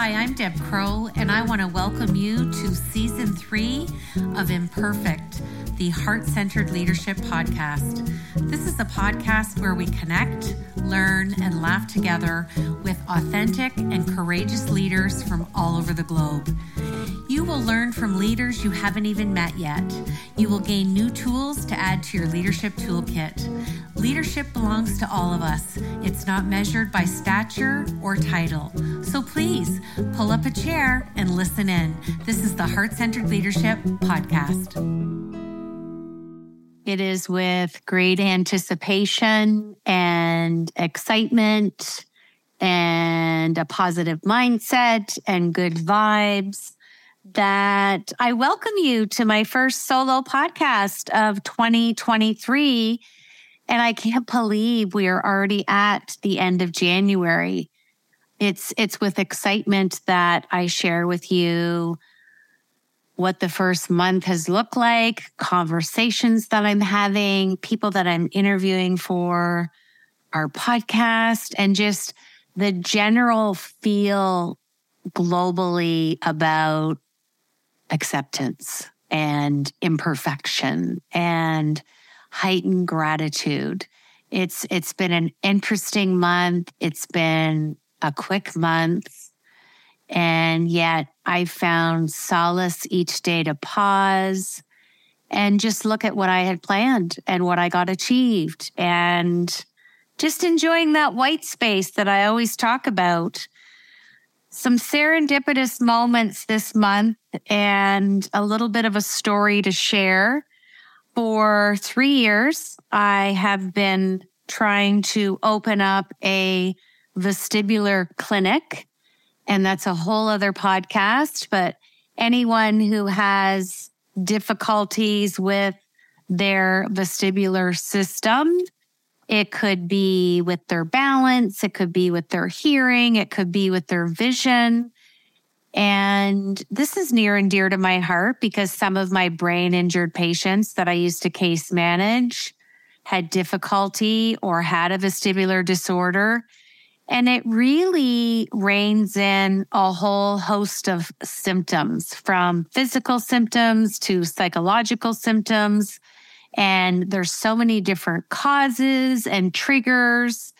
Hi, I'm Deb Crowe, and I want to welcome you to season three of Imperfect, the Heart Centered Leadership Podcast. This is a podcast where we connect, learn, and laugh together with authentic and courageous leaders from all over the globe. You will learn from leaders you haven't even met yet. You will gain new tools to add to your leadership toolkit. Leadership belongs to all of us. It's not measured by stature or title. So please pull up a chair and listen in. This is the Heart Centered Leadership Podcast. It is with great anticipation and excitement and a positive mindset and good vibes that I welcome you to my first solo podcast of 2023. And I can't believe we are already at the end of January. It's, it's with excitement that I share with you what the first month has looked like, conversations that I'm having, people that I'm interviewing for our podcast, and just the general feel globally about acceptance and imperfection and heightened gratitude. It's it's been an interesting month. It's been a quick month. And yet I found solace each day to pause and just look at what I had planned and what I got achieved and just enjoying that white space that I always talk about some serendipitous moments this month and a little bit of a story to share. For three years, I have been trying to open up a vestibular clinic, and that's a whole other podcast. But anyone who has difficulties with their vestibular system, it could be with their balance. It could be with their hearing. It could be with their vision. And this is near and dear to my heart because some of my brain injured patients that I used to case manage had difficulty or had a vestibular disorder. And it really reins in a whole host of symptoms from physical symptoms to psychological symptoms and there's so many different causes and triggers.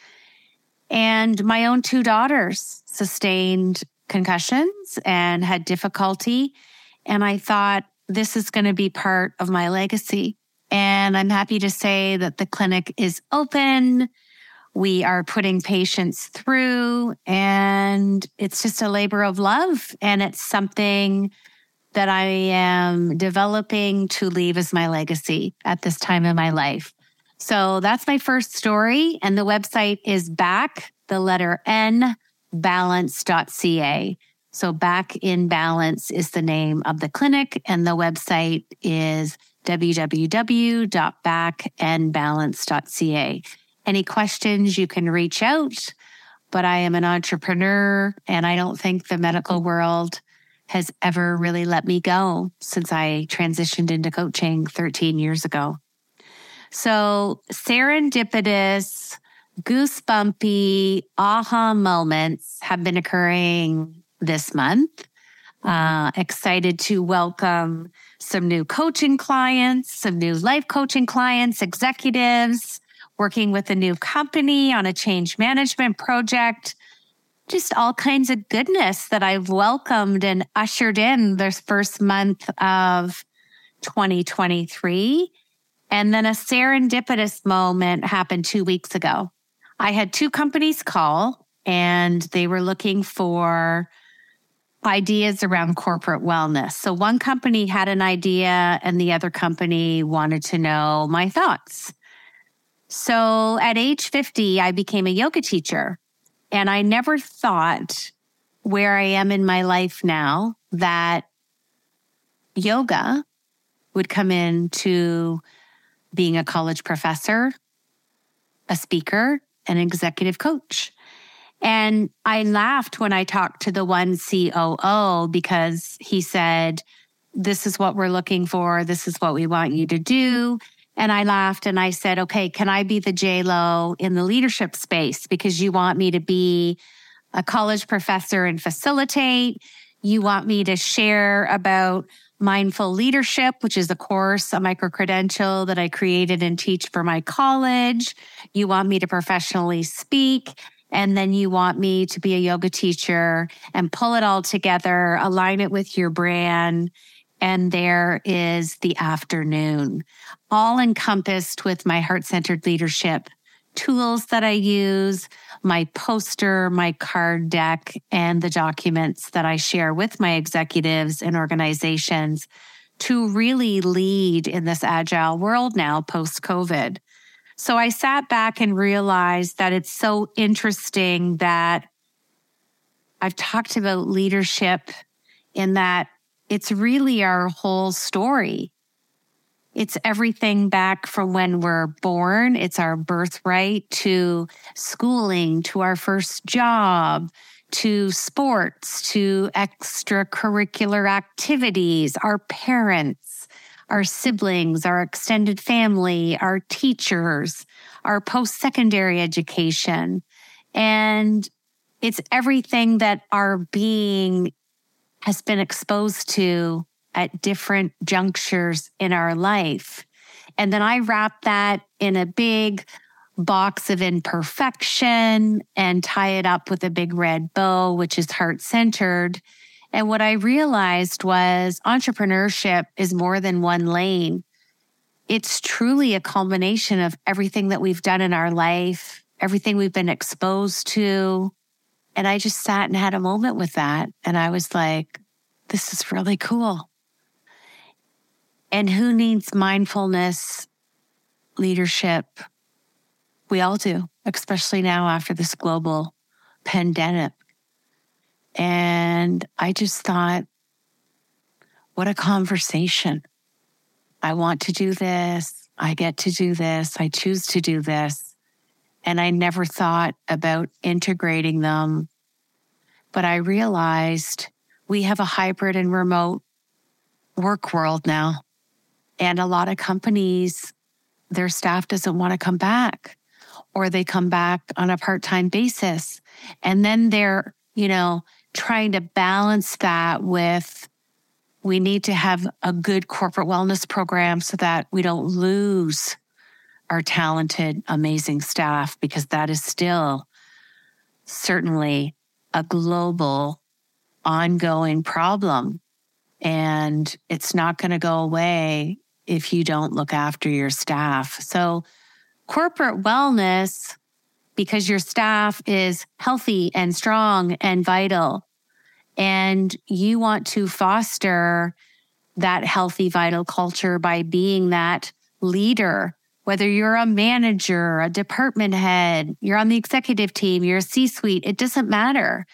And my own two daughters sustained concussions and had difficulty. And I thought, this is going to be part of my legacy. And I'm happy to say that the clinic is open. We are putting patients through, and it's just a labor of love. And it's something that I am developing to leave as my legacy at this time in my life. So that's my first story. And the website is back, the letter N, balance.ca. So back in balance is the name of the clinic and the website is www.backnbalance.ca. Any questions you can reach out, but I am an entrepreneur and I don't think the medical world has ever really let me go since I transitioned into coaching 13 years ago. So serendipitous, goosebumpy aha moments have been occurring this month. Uh, excited to welcome some new coaching clients, some new life coaching clients, executives, working with a new company on a change management project just all kinds of goodness that I've welcomed and ushered in this first month of 2023. And then a serendipitous moment happened two weeks ago. I had two companies call and they were looking for ideas around corporate wellness. So one company had an idea and the other company wanted to know my thoughts. So at age 50, I became a yoga teacher. And I never thought where I am in my life now that yoga would come into being a college professor, a speaker, an executive coach. And I laughed when I talked to the one COO because he said, This is what we're looking for. This is what we want you to do. And I laughed and I said, okay, can I be the J Lo in the leadership space? Because you want me to be a college professor and facilitate. You want me to share about mindful leadership, which is a course, a micro credential that I created and teach for my college. You want me to professionally speak. And then you want me to be a yoga teacher and pull it all together, align it with your brand. And there is the afternoon, all encompassed with my heart centered leadership tools that I use, my poster, my card deck, and the documents that I share with my executives and organizations to really lead in this agile world now post COVID. So I sat back and realized that it's so interesting that I've talked about leadership in that it's really our whole story. It's everything back from when we're born. It's our birthright to schooling, to our first job, to sports, to extracurricular activities, our parents, our siblings, our extended family, our teachers, our post secondary education. And it's everything that our being has been exposed to at different junctures in our life. And then I wrap that in a big box of imperfection and tie it up with a big red bow, which is heart centered. And what I realized was entrepreneurship is more than one lane. It's truly a culmination of everything that we've done in our life, everything we've been exposed to. And I just sat and had a moment with that. And I was like, this is really cool. And who needs mindfulness leadership? We all do, especially now after this global pandemic. And I just thought, what a conversation. I want to do this. I get to do this. I choose to do this. And I never thought about integrating them. But I realized we have a hybrid and remote work world now. And a lot of companies, their staff doesn't want to come back or they come back on a part time basis. And then they're, you know, trying to balance that with we need to have a good corporate wellness program so that we don't lose our talented, amazing staff, because that is still certainly a global ongoing problem. And it's not going to go away if you don't look after your staff. So, corporate wellness, because your staff is healthy and strong and vital, and you want to foster that healthy, vital culture by being that leader, whether you're a manager, a department head, you're on the executive team, you're a C suite, it doesn't matter.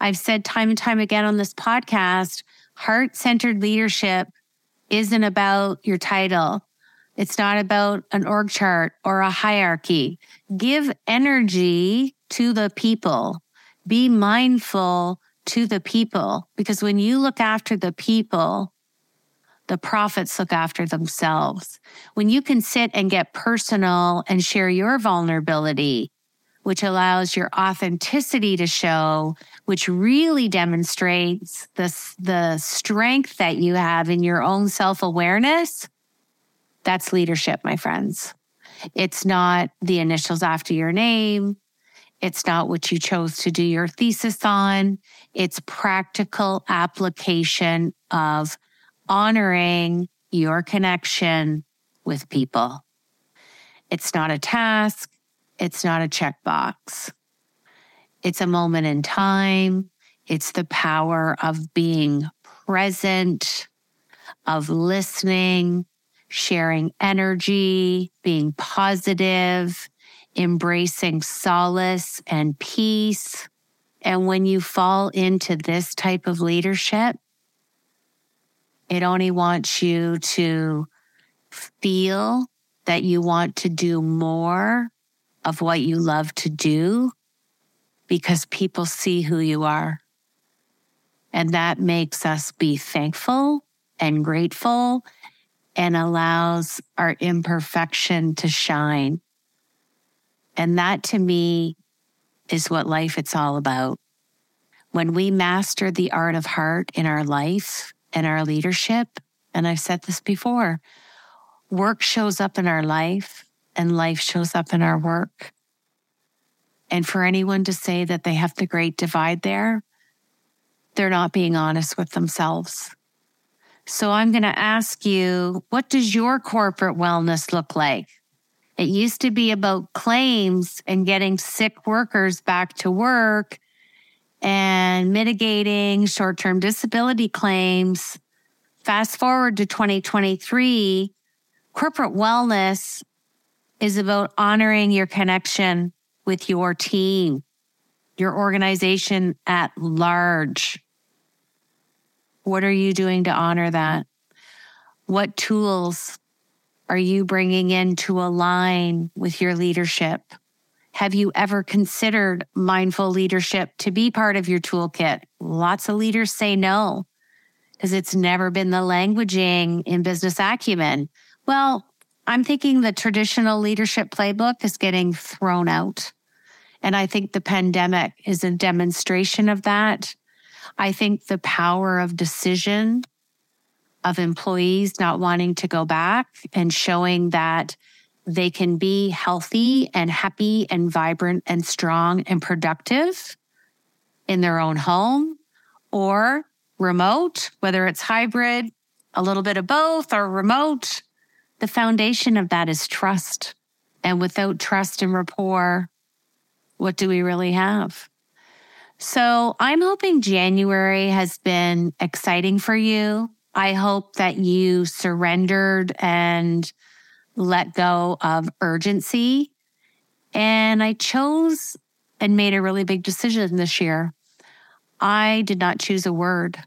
I've said time and time again on this podcast heart centered leadership isn't about your title. It's not about an org chart or a hierarchy. Give energy to the people. Be mindful to the people because when you look after the people, the profits look after themselves. When you can sit and get personal and share your vulnerability, which allows your authenticity to show, which really demonstrates the, the strength that you have in your own self awareness. That's leadership, my friends. It's not the initials after your name. It's not what you chose to do your thesis on. It's practical application of honoring your connection with people. It's not a task. It's not a checkbox. It's a moment in time. It's the power of being present, of listening, sharing energy, being positive, embracing solace and peace. And when you fall into this type of leadership, it only wants you to feel that you want to do more of what you love to do because people see who you are. And that makes us be thankful and grateful and allows our imperfection to shine. And that to me is what life it's all about. when we master the art of heart in our life and our leadership, and I've said this before, work shows up in our life and life shows up in our work. And for anyone to say that they have the great divide there, they're not being honest with themselves. So I'm going to ask you, what does your corporate wellness look like? It used to be about claims and getting sick workers back to work and mitigating short term disability claims. Fast forward to 2023, corporate wellness is about honoring your connection with your team, your organization at large. What are you doing to honor that? What tools are you bringing in to align with your leadership? Have you ever considered mindful leadership to be part of your toolkit? Lots of leaders say no because it's never been the languaging in business acumen. Well, I'm thinking the traditional leadership playbook is getting thrown out. And I think the pandemic is a demonstration of that. I think the power of decision of employees not wanting to go back and showing that they can be healthy and happy and vibrant and strong and productive in their own home or remote, whether it's hybrid, a little bit of both or remote. The foundation of that is trust. And without trust and rapport, what do we really have? So I'm hoping January has been exciting for you. I hope that you surrendered and let go of urgency. And I chose and made a really big decision this year. I did not choose a word.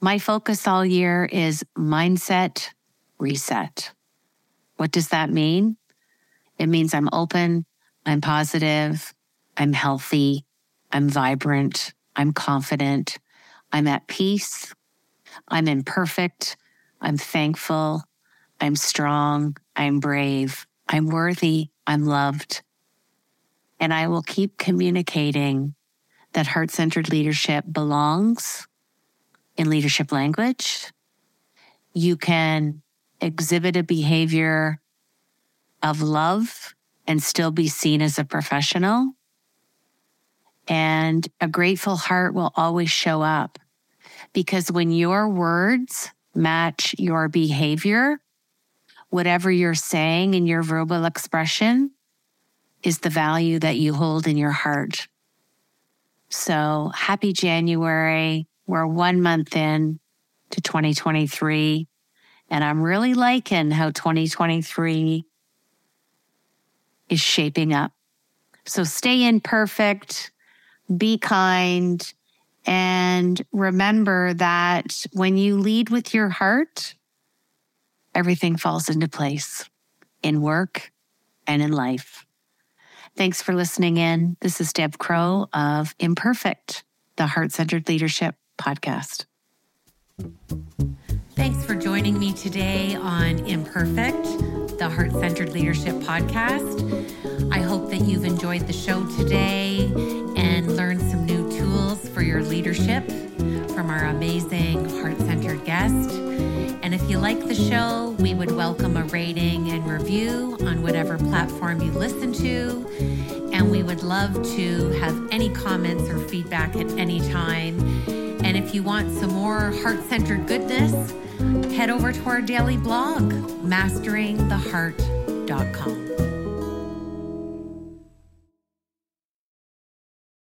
My focus all year is mindset reset. What does that mean? It means I'm open, I'm positive, I'm healthy, I'm vibrant, I'm confident, I'm at peace, I'm imperfect. I'm thankful. I'm strong. I'm brave. I'm worthy. I'm loved. And I will keep communicating that heart centered leadership belongs in leadership language. You can exhibit a behavior of love and still be seen as a professional. And a grateful heart will always show up because when your words match your behavior, whatever you're saying in your verbal expression is the value that you hold in your heart. So happy January. We're one month in to 2023. And I'm really liking how 2023 is shaping up. So stay imperfect, be kind, and remember that when you lead with your heart, everything falls into place in work and in life. Thanks for listening in. This is Deb Crowe of Imperfect, the Heart Centered Leadership Podcast. Thanks for joining me today on Imperfect, the Heart Centered Leadership Podcast. I hope that you've enjoyed the show today and learned some new tools for your leadership from our amazing heart centered guest. And if you like the show, we would welcome a rating and review on whatever platform you listen to. And we would love to have any comments or feedback at any time. And if you want some more heart centered goodness, head over to our daily blog, masteringtheheart.com.